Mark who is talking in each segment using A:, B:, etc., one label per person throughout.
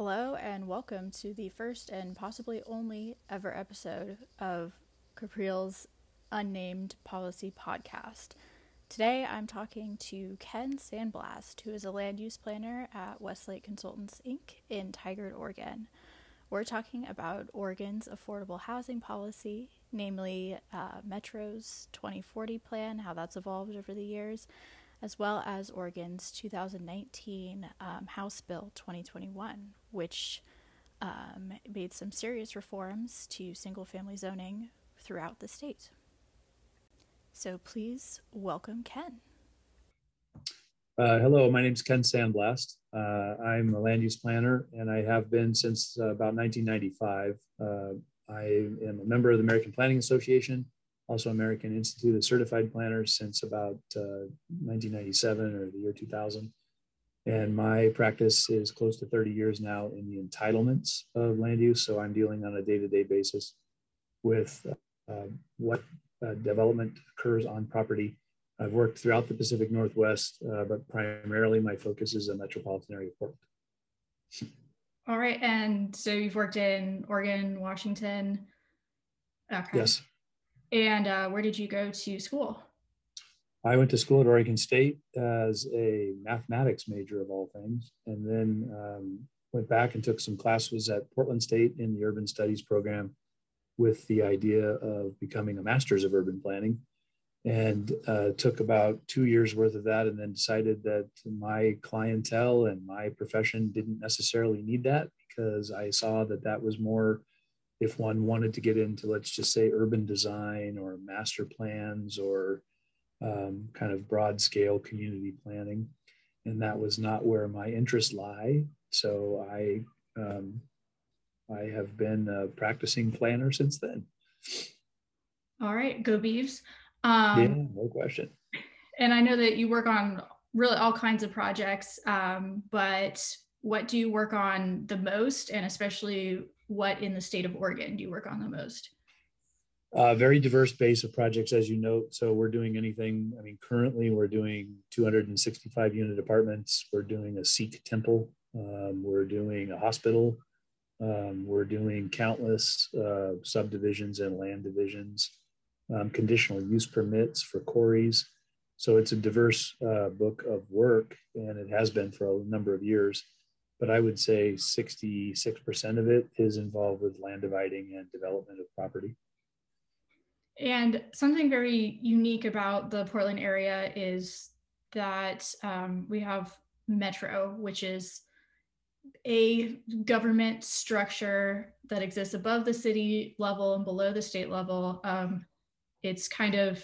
A: Hello, and welcome to the first and possibly only ever episode of Capril's Unnamed Policy Podcast. Today I'm talking to Ken Sandblast, who is a land use planner at Westlake Consultants Inc. in Tigard, Oregon. We're talking about Oregon's affordable housing policy, namely uh, Metro's 2040 plan, how that's evolved over the years, as well as Oregon's 2019 um, House Bill 2021, which um, made some serious reforms to single family zoning throughout the state. So please welcome Ken.
B: Uh, hello, my name is Ken Sandblast. Uh, I'm a land use planner and I have been since uh, about 1995. Uh, I am a member of the American Planning Association also American Institute of Certified Planners since about uh, 1997 or the year 2000. And my practice is close to 30 years now in the entitlements of land use. So I'm dealing on a day to day basis with uh, what uh, development occurs on property. I've worked throughout the Pacific Northwest, uh, but primarily my focus is the metropolitan area of Portland.
A: All right. And so you've worked in Oregon, Washington.
B: Okay. Yes.
A: And uh, where did you go to school?
B: I went to school at Oregon State as a mathematics major of all things, and then um, went back and took some classes at Portland State in the urban studies program with the idea of becoming a master's of urban planning. And uh, took about two years worth of that, and then decided that my clientele and my profession didn't necessarily need that because I saw that that was more if one wanted to get into, let's just say, urban design or master plans or um, kind of broad scale community planning. And that was not where my interests lie. So I, um, I have been a practicing planner since then.
A: All right, go Beavs.
B: Um, yeah, no question.
A: And I know that you work on really all kinds of projects, um, but what do you work on the most, and especially what in the state of Oregon do you work on the most?
B: Uh, very diverse base of projects, as you note. So we're doing anything. I mean, currently we're doing 265 unit apartments. We're doing a Sikh temple. Um, we're doing a hospital. Um, we're doing countless uh, subdivisions and land divisions, um, conditional use permits for quarries. So it's a diverse uh, book of work, and it has been for a number of years but I would say 66% of it is involved with land dividing and development of property.
A: And something very unique about the Portland area is that um, we have Metro, which is a government structure that exists above the city level and below the state level. Um, it's kind of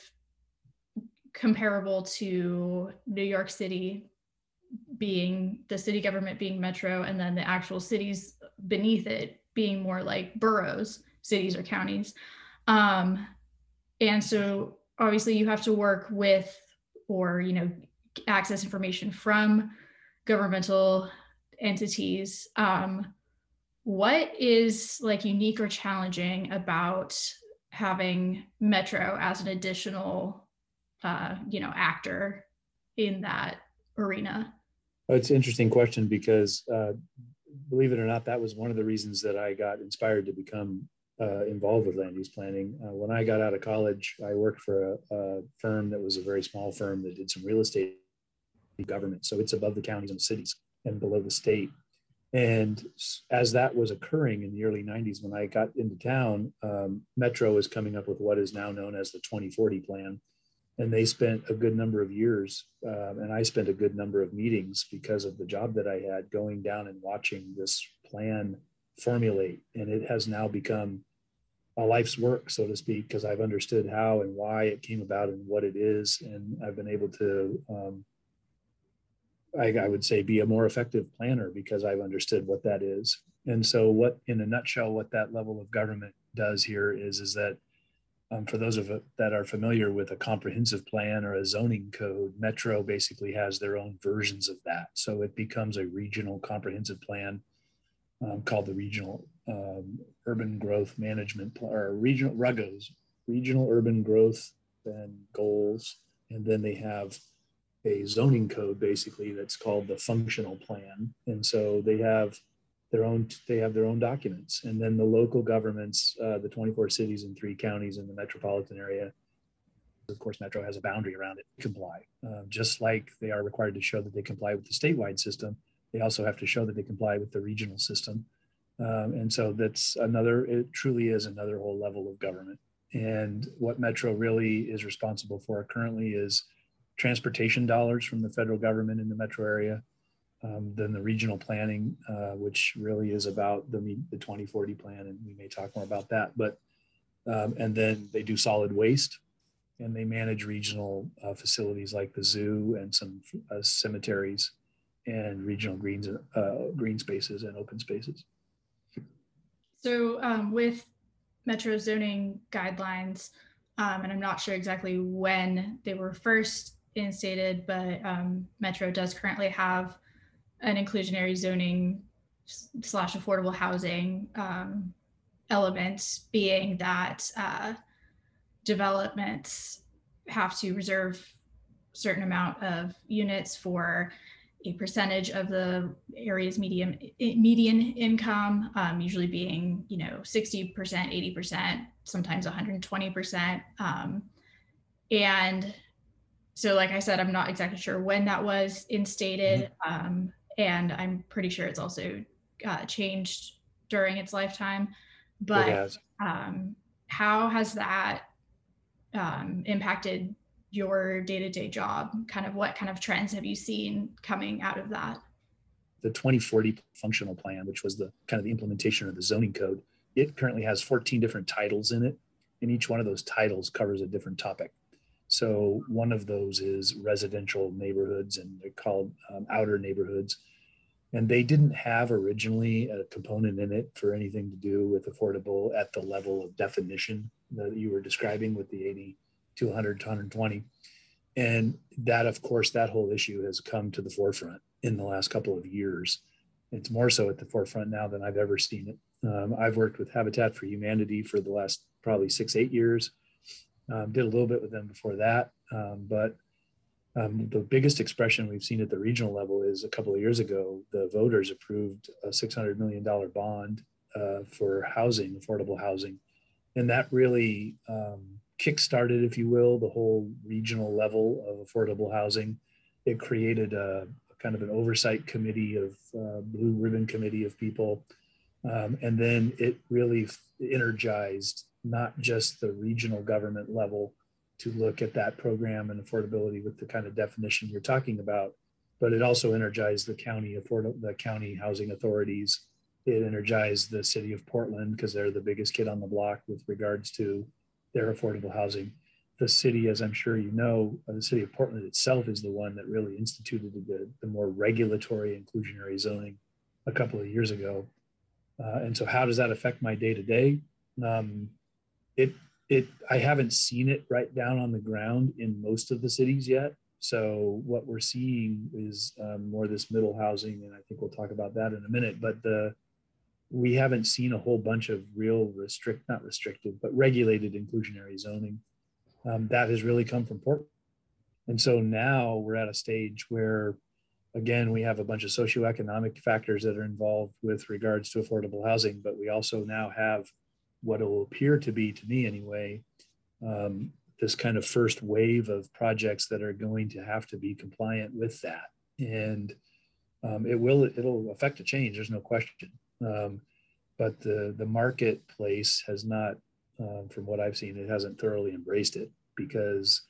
A: comparable to New York City being the city government being metro and then the actual cities beneath it being more like boroughs cities or counties um, and so obviously you have to work with or you know access information from governmental entities. Um, what is like unique or challenging about having metro as an additional uh, you know actor in that arena?
B: It's an interesting question because, uh, believe it or not, that was one of the reasons that I got inspired to become uh, involved with land use planning. Uh, when I got out of college, I worked for a, a, firm that was a very small firm that did some real estate government. So it's above the counties and cities and below the state. And as that was occurring in the early 90s, when I got into town, um, Metro was coming up with what is now known as the 2040 plan and they spent a good number of years um, and i spent a good number of meetings because of the job that i had going down and watching this plan formulate and it has now become a life's work so to speak because i've understood how and why it came about and what it is and i've been able to um, I, I would say be a more effective planner because i've understood what that is and so what in a nutshell what that level of government does here is is that um, for those of it that are familiar with a comprehensive plan or a zoning code, Metro basically has their own versions of that. So it becomes a regional comprehensive plan um, called the Regional um, Urban Growth Management Plan, or regional RUGGOs, Regional Urban Growth and Goals. And then they have a zoning code basically that's called the functional plan. And so they have their own they have their own documents and then the local governments uh, the 24 cities and three counties in the metropolitan area of course metro has a boundary around it to comply uh, just like they are required to show that they comply with the statewide system they also have to show that they comply with the regional system um, and so that's another it truly is another whole level of government and what metro really is responsible for currently is transportation dollars from the federal government in the metro area um, then the regional planning, uh, which really is about the, the 2040 plan, and we may talk more about that. But um, and then they do solid waste, and they manage regional uh, facilities like the zoo and some uh, cemeteries, and regional greens, uh, green spaces and open spaces.
A: So um, with metro zoning guidelines, um, and I'm not sure exactly when they were first instated, but um, Metro does currently have an inclusionary zoning slash affordable housing um, element being that uh, developments have to reserve certain amount of units for a percentage of the area's medium median income, um, usually being you know 60%, 80%, sometimes 120%. Um, and so, like I said, I'm not exactly sure when that was instated. Mm-hmm. Um, and I'm pretty sure it's also uh, changed during its lifetime. But it um, how has that um, impacted your day-to-day job? Kind of what kind of trends have you seen coming out of that?
B: The 2040 functional plan, which was the kind of the implementation of the zoning code, it currently has 14 different titles in it, and each one of those titles covers a different topic. So one of those is residential neighborhoods, and they're called um, outer neighborhoods. And they didn't have originally a component in it for anything to do with affordable at the level of definition that you were describing with the 80 to 100 to 120. And that, of course, that whole issue has come to the forefront in the last couple of years. It's more so at the forefront now than I've ever seen it. Um, I've worked with Habitat for Humanity for the last probably six, eight years um, did a little bit with them before that, um, but um, the biggest expression we've seen at the regional level is a couple of years ago, the voters approved a $600 million bond uh, for housing, affordable housing. And that really um, kick-started, if you will, the whole regional level of affordable housing. It created a, a kind of an oversight committee of uh, blue ribbon committee of people. Um, and then it really energized not just the regional government level to look at that program and affordability with the kind of definition you're talking about, but it also energized the county afford the county housing authorities. It energized the city of Portland because they're the biggest kid on the block with regards to their affordable housing. The city, as I'm sure you know, uh, the city of Portland itself is the one that really instituted the, the more regulatory inclusionary zoning a couple of years ago. Uh, and so, how does that affect my day to day? it it I haven't seen it right down on the ground in most of the cities yet. So what we're seeing is um, more this middle housing, and I think we'll talk about that in a minute. But the we haven't seen a whole bunch of real restrict, not restricted, but regulated inclusionary zoning. Um, that has really come from Portland. And so now we're at a stage where, again, we have a bunch of socioeconomic factors that are involved with regards to affordable housing, but we also now have what it will appear to be, to me anyway, um, this kind of first wave of projects that are going to have to be compliant with that. And um, it will, it'll affect a change, there's no question. Um, but the, the marketplace has not, um, from what I've seen, it hasn't thoroughly embraced it because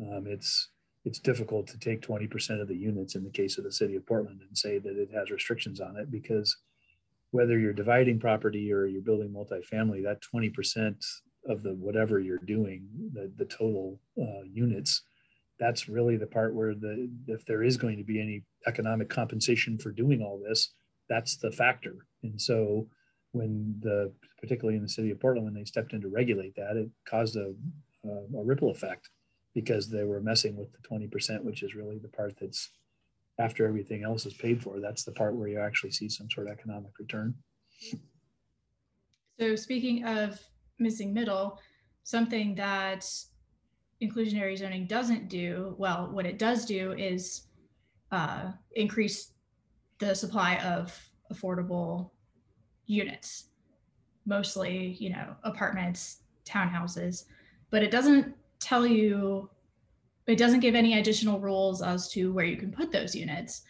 B: um, it's, it's difficult to take 20% of the units in the case of the city of Portland and say that it has restrictions on it because whether you're dividing property or you're building multifamily, that 20% of the whatever you're doing, the, the total uh, units, that's really the part where the if there is going to be any economic compensation for doing all this, that's the factor. And so when the particularly in the city of Portland, when they stepped in to regulate that, it caused a, a, a ripple effect because they were messing with the 20%, which is really the part that's after everything else is paid for, that's the part where you actually see some sort of economic return.
A: So speaking of missing middle, something that inclusionary zoning doesn't do, well, what it does do is uh, increase the supply of affordable units, mostly, you know, apartments, townhouses, but it doesn't tell you, it doesn't give any additional rules as to where you can put those units.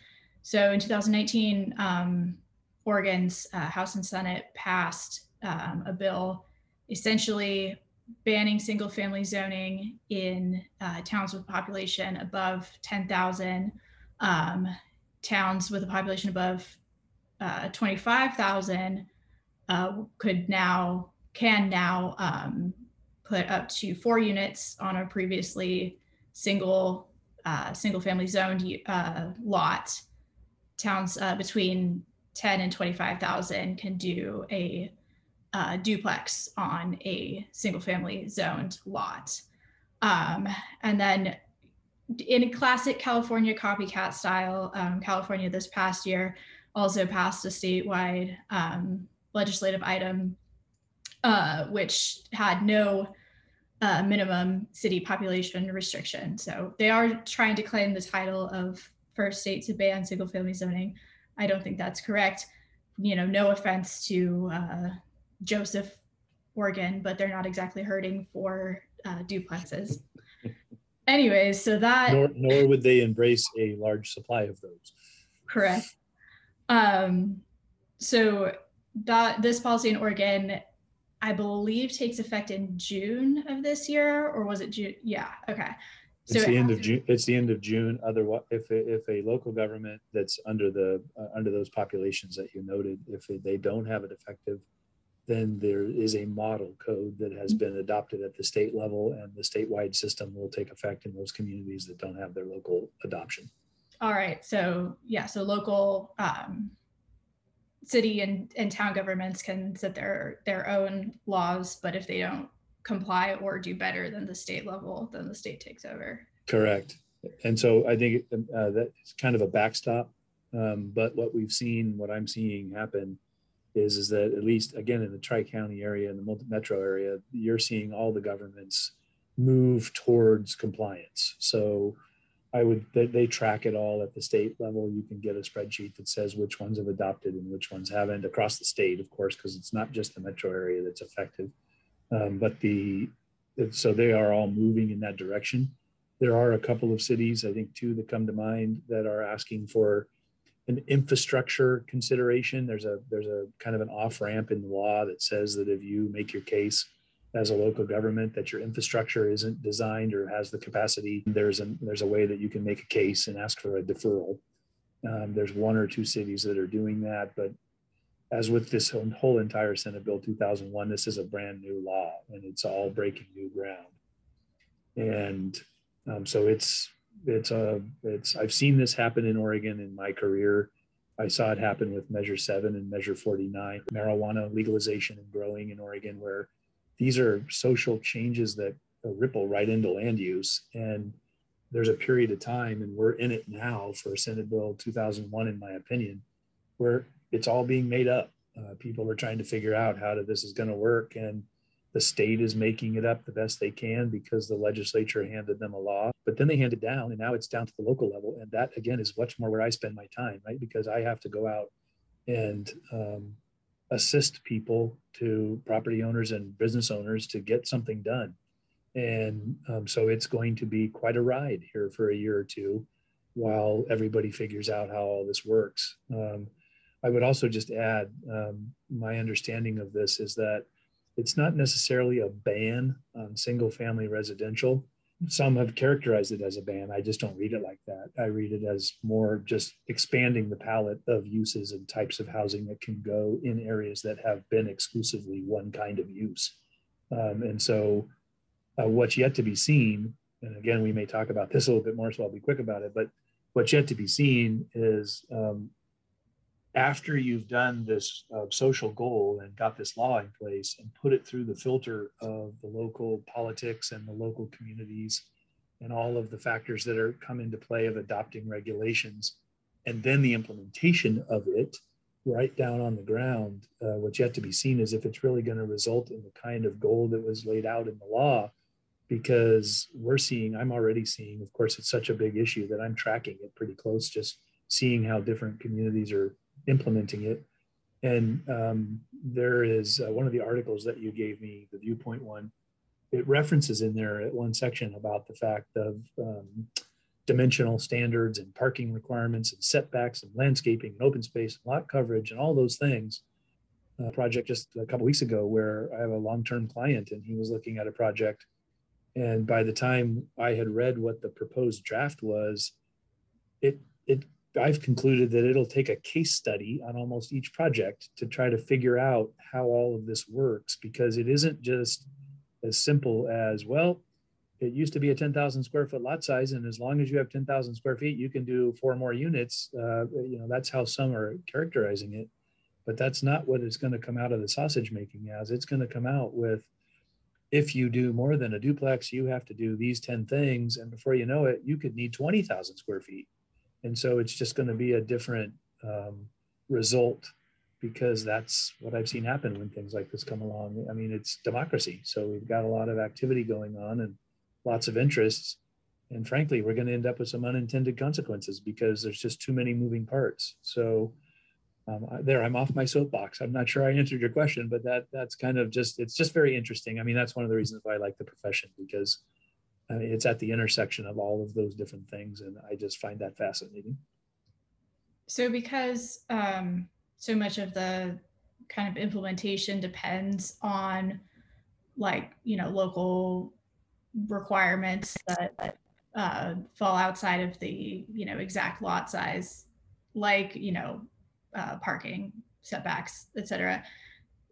A: So in 2019, um, Oregon's uh, House and Senate passed um, a bill essentially banning single family zoning in uh, towns with population above 10,000, um, towns with a population above uh, 25,000 uh, could now, can now um, put up to four units on a previously single, uh, single family zoned uh, lot. Towns uh, between 10 and 25,000 can do a uh, duplex on a single family zoned lot. Um, and then in classic California copycat style, um, California this past year also passed a statewide um, legislative item uh, which had no uh, minimum city population restriction. So they are trying to claim the title of first state to ban single family zoning. I don't think that's correct. You know, no offense to uh, Joseph, Oregon, but they're not exactly hurting for uh, duplexes. Anyways, so that
B: nor, nor would they embrace a large supply of those.
A: Correct. Um, so that this policy in Oregon, I believe, takes effect in June of this year, or was it June? Yeah. Okay.
B: So it's the end of June. It's the end of June. Otherwise, if if a local government that's under the uh, under those populations that you noted, if they don't have it effective then there is a model code that has been adopted at the state level and the statewide system will take effect in those communities that don't have their local adoption.
A: All right. So yeah, so local um, city and, and town governments can set their their own laws, but if they don't comply or do better than the state level, then the state takes over.
B: Correct. And so I think uh, that's kind of a backstop. Um, but what we've seen, what I'm seeing happen is is that at least again in the tri-county area and the metro area you're seeing all the governments move towards compliance so i would they, they, track it all at the state level. You can get a spreadsheet that says which ones have adopted and which ones haven't across the state of course because it's not just the metro area that's affected. Um, but the so they are all moving in that direction. There are a couple of cities i think two that come to mind that are asking for an infrastructure consideration. There's a there's a kind of an off ramp in the law that says that if you make your case as a local government that your infrastructure isn't designed or has the capacity, there's a there's a way that you can make a case and ask for a deferral. Um, there's one or two cities that are doing that, but as with this whole entire Senate Bill 2001, this is a brand new law and it's all breaking new ground. And um, so it's it's a it's I've seen this happen in Oregon in my career. I saw it happen with Measure 7 and Measure 49, marijuana legalization and growing in Oregon, where these are social changes that ripple right into land use. And there's a period of time, and we're in it now for Senate Bill 2001, in my opinion, where it's all being made up. Uh, people are trying to figure out how to, this is going to work. And the state is making it up the best they can because the legislature handed them a law, but then they hand it down and now it's down to the local level. And that again is much more where I spend my time, right? Because I have to go out and um, assist people to property owners and business owners to get something done. And um, so it's going to be quite a ride here for a year or two while everybody figures out how all this works. Um, I would also just add um, my understanding of this is that it's not necessarily a ban on single family residential. Some have characterized it as a ban. I just don't read it like that. I read it as more just expanding the palette of uses and types of housing that can go in areas that have been exclusively one kind of use. Um, and so, uh, what's yet to be seen, and again, we may talk about this a little bit more, so I'll be quick about it, but what's yet to be seen is um, after you've done this uh, social goal and got this law in place and put it through the filter of the local politics and the local communities and all of the factors that are come into play of adopting regulations and then the implementation of it right down on the ground uh, what's yet to be seen is if it's really going to result in the kind of goal that was laid out in the law because we're seeing i'm already seeing of course it's such a big issue that i'm tracking it pretty close just seeing how different communities are implementing it. And um, there is uh, one of the articles that you gave me, the viewpoint one, it references in there at one section about the fact of um, dimensional standards and parking requirements and setbacks and landscaping and open space and lot coverage and all those things. A project just a couple weeks ago where I have a long-term client and he was looking at a project and by the time I had read what the proposed draft was, it it I've concluded that it'll take a case study on almost each project to try to figure out how all of this works because it isn't just as simple as well it used to be a 10,000 square foot lot size and as long as you have 10,000 square feet you can do four more units uh, you know that's how some are characterizing it but that's not what it's going to come out of the sausage making as it's going to come out with if you do more than a duplex, you have to do these 10 things. And before you know it, you could need 20,000 square feet. And so it's just going to be a different um, result because that's what I've seen happen when things like this come along. I mean, it's democracy. So we've got a lot of activity going on and lots of interests. And frankly, we're going to end up with some unintended consequences because there's just too many moving parts. So um, there i'm off my soapbox i'm not sure i answered your question but that that's kind of just it's just very interesting i mean that's one of the reasons why i like the profession because I mean, it's at the intersection of all of those different things and i just find that fascinating
A: so because um, so much of the kind of implementation depends on like you know local requirements that uh, fall outside of the you know exact lot size like you know uh, parking setbacks, etc.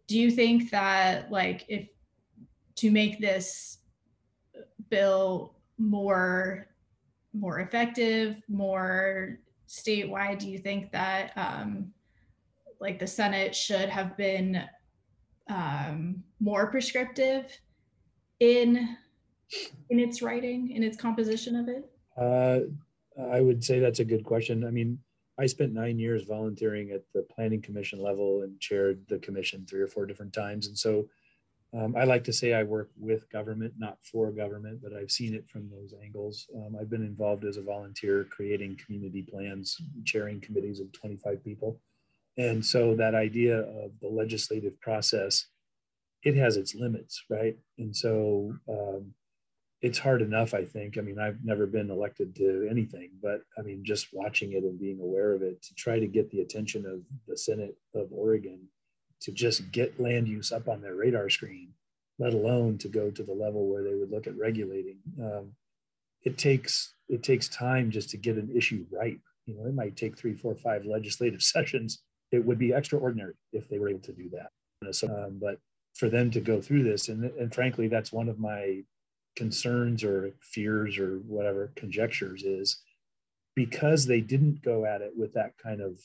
A: Do you think that like if to make this bill more more effective, more statewide, do you think that um, like the Senate should have been um, more prescriptive in in its writing, in its composition of it?
B: Uh, I would say that's a good question. I mean, I spent nine years volunteering at the planning commission level and chaired the commission three or four different times. And so um, I like to say I work with government, not for government, but I've seen it from those angles. Um, I've been involved as a volunteer creating community plans, chairing committees of 25 people. And so that idea of the legislative process, it has its limits, right? And so um, it's hard enough, I think. I mean, I've never been elected to anything, but I mean, just watching it and being aware of it to try to get the attention of the Senate of Oregon to just get land use up on their radar screen, let alone to go to the level where they would look at regulating. Um, it takes it takes time just to get an issue right. You know, it might take three, four, five legislative sessions. It would be extraordinary if they were able to do that. Um, but for them to go through this, and, and frankly, that's one of my concerns or fears or whatever conjectures is because they didn't go at it with that kind of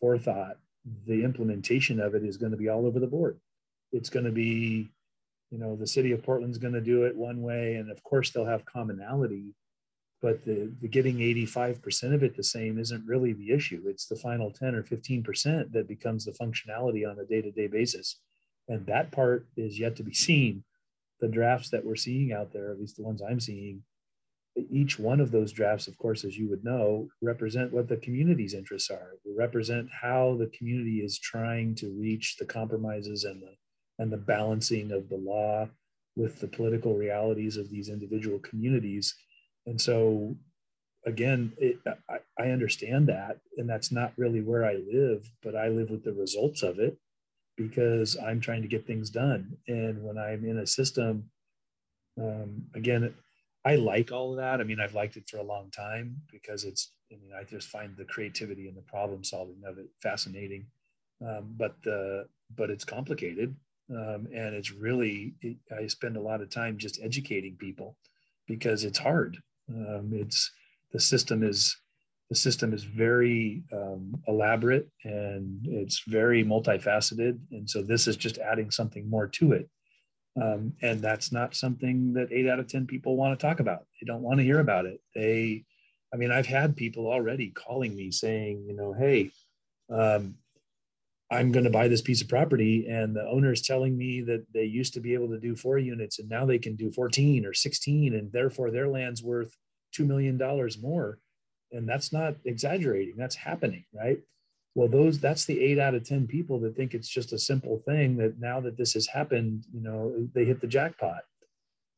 B: forethought the implementation of it is going to be all over the board. It's going to be you know the city of portland's going to do it one way and of course they'll have commonality but the, the getting 85% of it the same isn't really the issue. It's the final 10 or 15% that becomes the functionality on a day-to-day basis. And that part is yet to be seen. The drafts that we're seeing out there, at least the ones I'm seeing, each one of those drafts, of course, as you would know, represent what the community's interests are. Represent how the community is trying to reach the compromises and the and the balancing of the law with the political realities of these individual communities. And so, again, it, I, I understand that, and that's not really where I live, but I live with the results of it because I'm trying to get things done. And when I'm in a system, um, again, I like all of that. I mean, I've liked it for a long time because it's, I mean, I just find the creativity and the problem solving of it fascinating. Um, but the, but it's complicated. Um, and it's really, it, I spend a lot of time just educating people because it's hard. Um, it's, the system is the system is very um, elaborate and it's very multifaceted. And so this is just adding something more to it. Um, and that's not something that eight out of 10 people want to talk about. They don't want to hear about it. They, I mean, I've had people already calling me saying, you know, hey, um, I'm going to buy this piece of property, and the owner is telling me that they used to be able to do four units, and now they can do 14 or 16, and therefore their land's worth $2 million more and that's not exaggerating that's happening right well those that's the eight out of ten people that think it's just a simple thing that now that this has happened you know they hit the jackpot.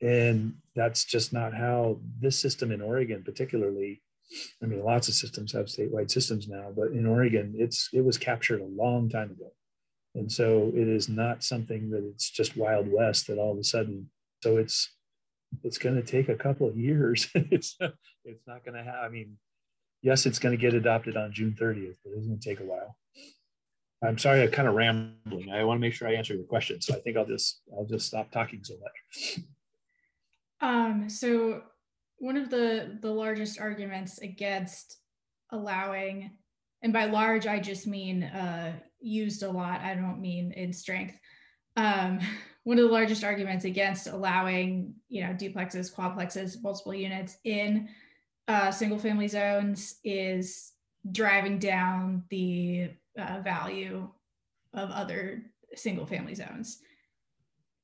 B: And that's just not how this system in oregon particularly i mean lots of systems have statewide systems now but in oregon it's it was captured a long time ago. And so it is not something that it's just wild west that all of a sudden so it's it's going to take a couple of years. It's it's not going to have i mean yes, it's going to get adopted on June 30th, but it's going to take a while. I'm sorry, I'm kind of rambling. I want to make sure I answer your question, so I think I'll just I'll just stop talking so much.
A: Um, so one of the the largest arguments against allowing, and by large I just mean uh, used a lot. I don't mean in strength. Um, one of the largest arguments against allowing, you know, duplexes, quadplexes, multiple units in uh, single family zones is driving down the uh, value of other single family zones.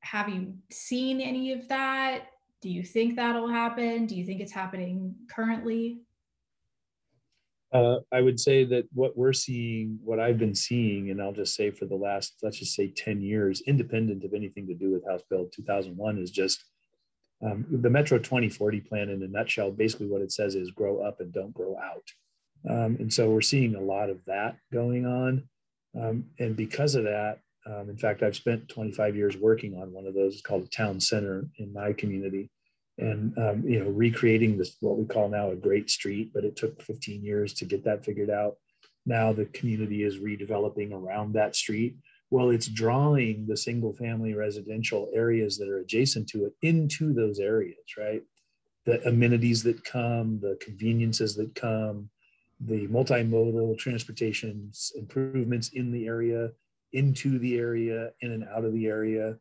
A: Have you seen any of that? Do you think that'll happen? Do you think it's happening currently?
B: Uh, I would say that what we're seeing, what I've been seeing, and I'll just say for the last, let's just say 10 years, independent of anything to do with House Bill 2001, is just um, the Metro 2040 plan, in a nutshell, basically what it says is grow up and don't grow out. Um, and so we're seeing a lot of that going on. Um, and because of that, um, in fact, I've spent 25 years working on one of those it's called a town center in my community. And um, you know, recreating this what we call now a great street, but it took 15 years to get that figured out. Now the community is redeveloping around that street well it's drawing the single family residential areas that are adjacent to it into those areas right? The amenities that come the conveniences that come the multimodal transportation improvements in the area into the area in and out of the area.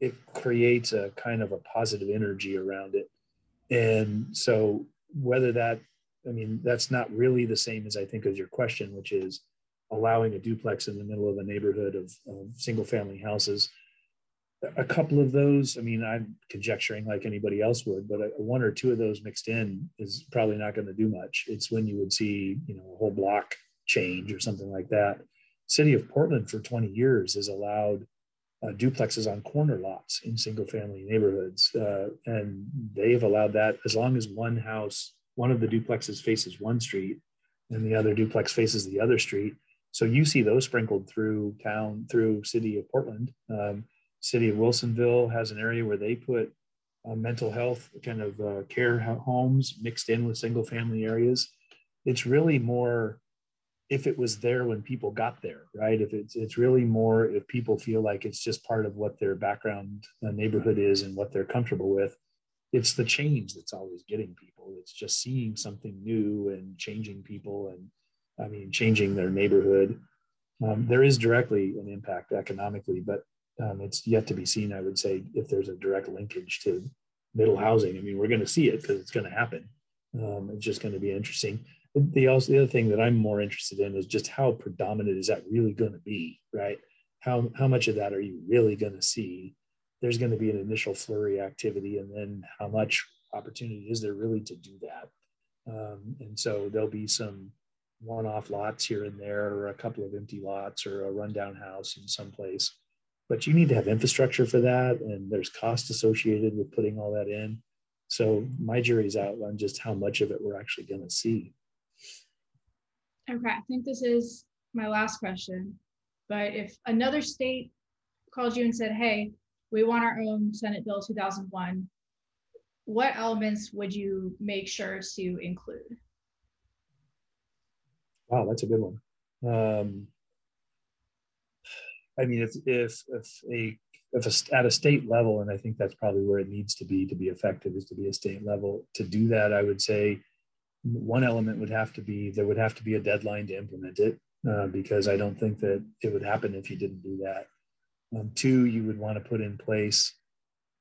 B: It creates a kind of a positive energy around it. And so whether that i mean that's not really the same as i think as your question which is allowing a duplex in the middle of a neighborhood of, of single family houses. A couple of those, I mean, I'm conjecturing like anybody else would, but a, one or two of those mixed in is probably not going to do much. It's when you would see, you know, a whole block change or something like that. City of Portland for 20 years has allowed uh, duplexes on corner lots in single family neighborhoods. Uh, and they've allowed that as long as one house, one of the duplexes faces one street and the other duplex faces the other street so you see those sprinkled through town, through city of Portland. Um, city of Wilsonville has an area where they put uh, mental health kind of uh, care homes mixed in with single family areas. It's really more if it was there when people got there, right? If it's it's really more if people feel like it's just part of what their background uh, neighborhood is and what they're comfortable with. It's the change that's always getting people. It's just seeing something new and changing people and I mean, changing their neighborhood. Um, there is directly an impact economically, but um, it's yet to be seen, I would say, if there's a direct linkage to middle housing. I mean, we're going to see it because it's going to happen. Um, it's just going to be interesting. The, also, the other thing that I'm more interested in is just how predominant is that really going to be, right? How, how much of that are you really going to see? There's going to be an initial flurry activity, and then how much opportunity is there really to do that? Um, and so there'll be some one-off lots here and there, or a couple of empty lots, or a rundown house in some place. But you need to have infrastructure for that, and there's cost associated with putting all that in. So my jury's out on just how much of it we're actually going to see.
A: Okay, I think this is my last question. But if another state called you and said, "Hey, we want our own Senate Bill 2001," what elements would you make sure to include?
B: Wow, that's a good one. Um, I mean, if if if a if a, at a state level, and I think that's probably where it needs to be to be effective, is to be a state level. To do that, I would say one element would have to be there would have to be a deadline to implement it, uh, because I don't think that it would happen if you didn't do that. Um, two, you would want to put in place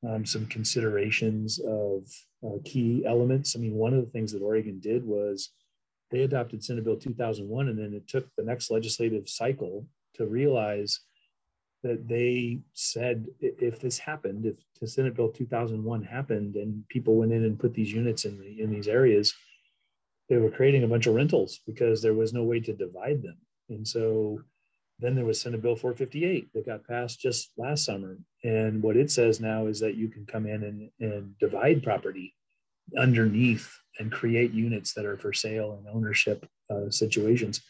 B: um, some considerations of uh, key elements. I mean, one of the things that Oregon did was they adopted Senate Bill 2001, and then it took the next legislative cycle to realize that they said if this happened, if the Senate Bill 2001 happened, and people went in and put these units in the, in these areas, they were creating a bunch of rentals because there was no way to divide them. And so then there was Senate Bill 458 that got passed just last summer. And what it says now is that you can come in and, and divide property underneath and create units that are for sale and ownership uh, situations.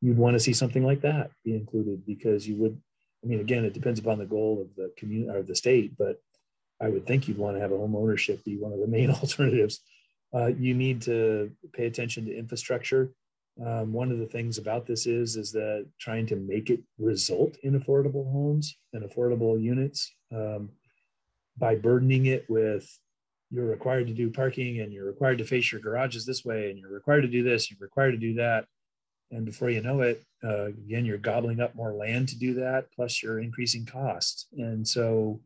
B: You'd want to see something like that be included because you would, I mean, again, it depends upon the goal of the community or the state, but I would think you'd want to have a home ownership be one of the main alternatives. Uh, you need to pay attention to infrastructure um, one of the things about this is is that trying to make it result in affordable homes and affordable units um, by burdening it with you're required to do parking and you're required to face your garages this way and you're required to do this you're required to do that and before you know it uh, again you're gobbling up more land to do that plus you're increasing costs and so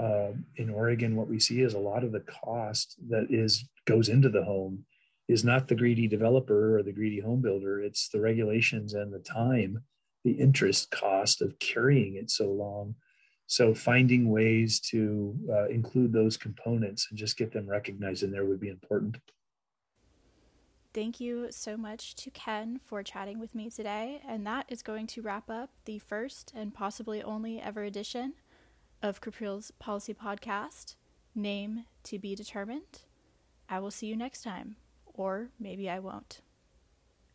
B: uh, in oregon what we see is a lot of the cost that is goes into the home is not the greedy developer or the greedy home builder. It's the regulations and the time, the interest cost of carrying it so long. So finding ways to uh, include those components and just get them recognized in there would be important.
A: Thank you so much to Ken for chatting with me today. And that is going to wrap up the first and possibly only ever edition of Capril's Policy Podcast, Name to be Determined. I will see you next time or maybe I won't.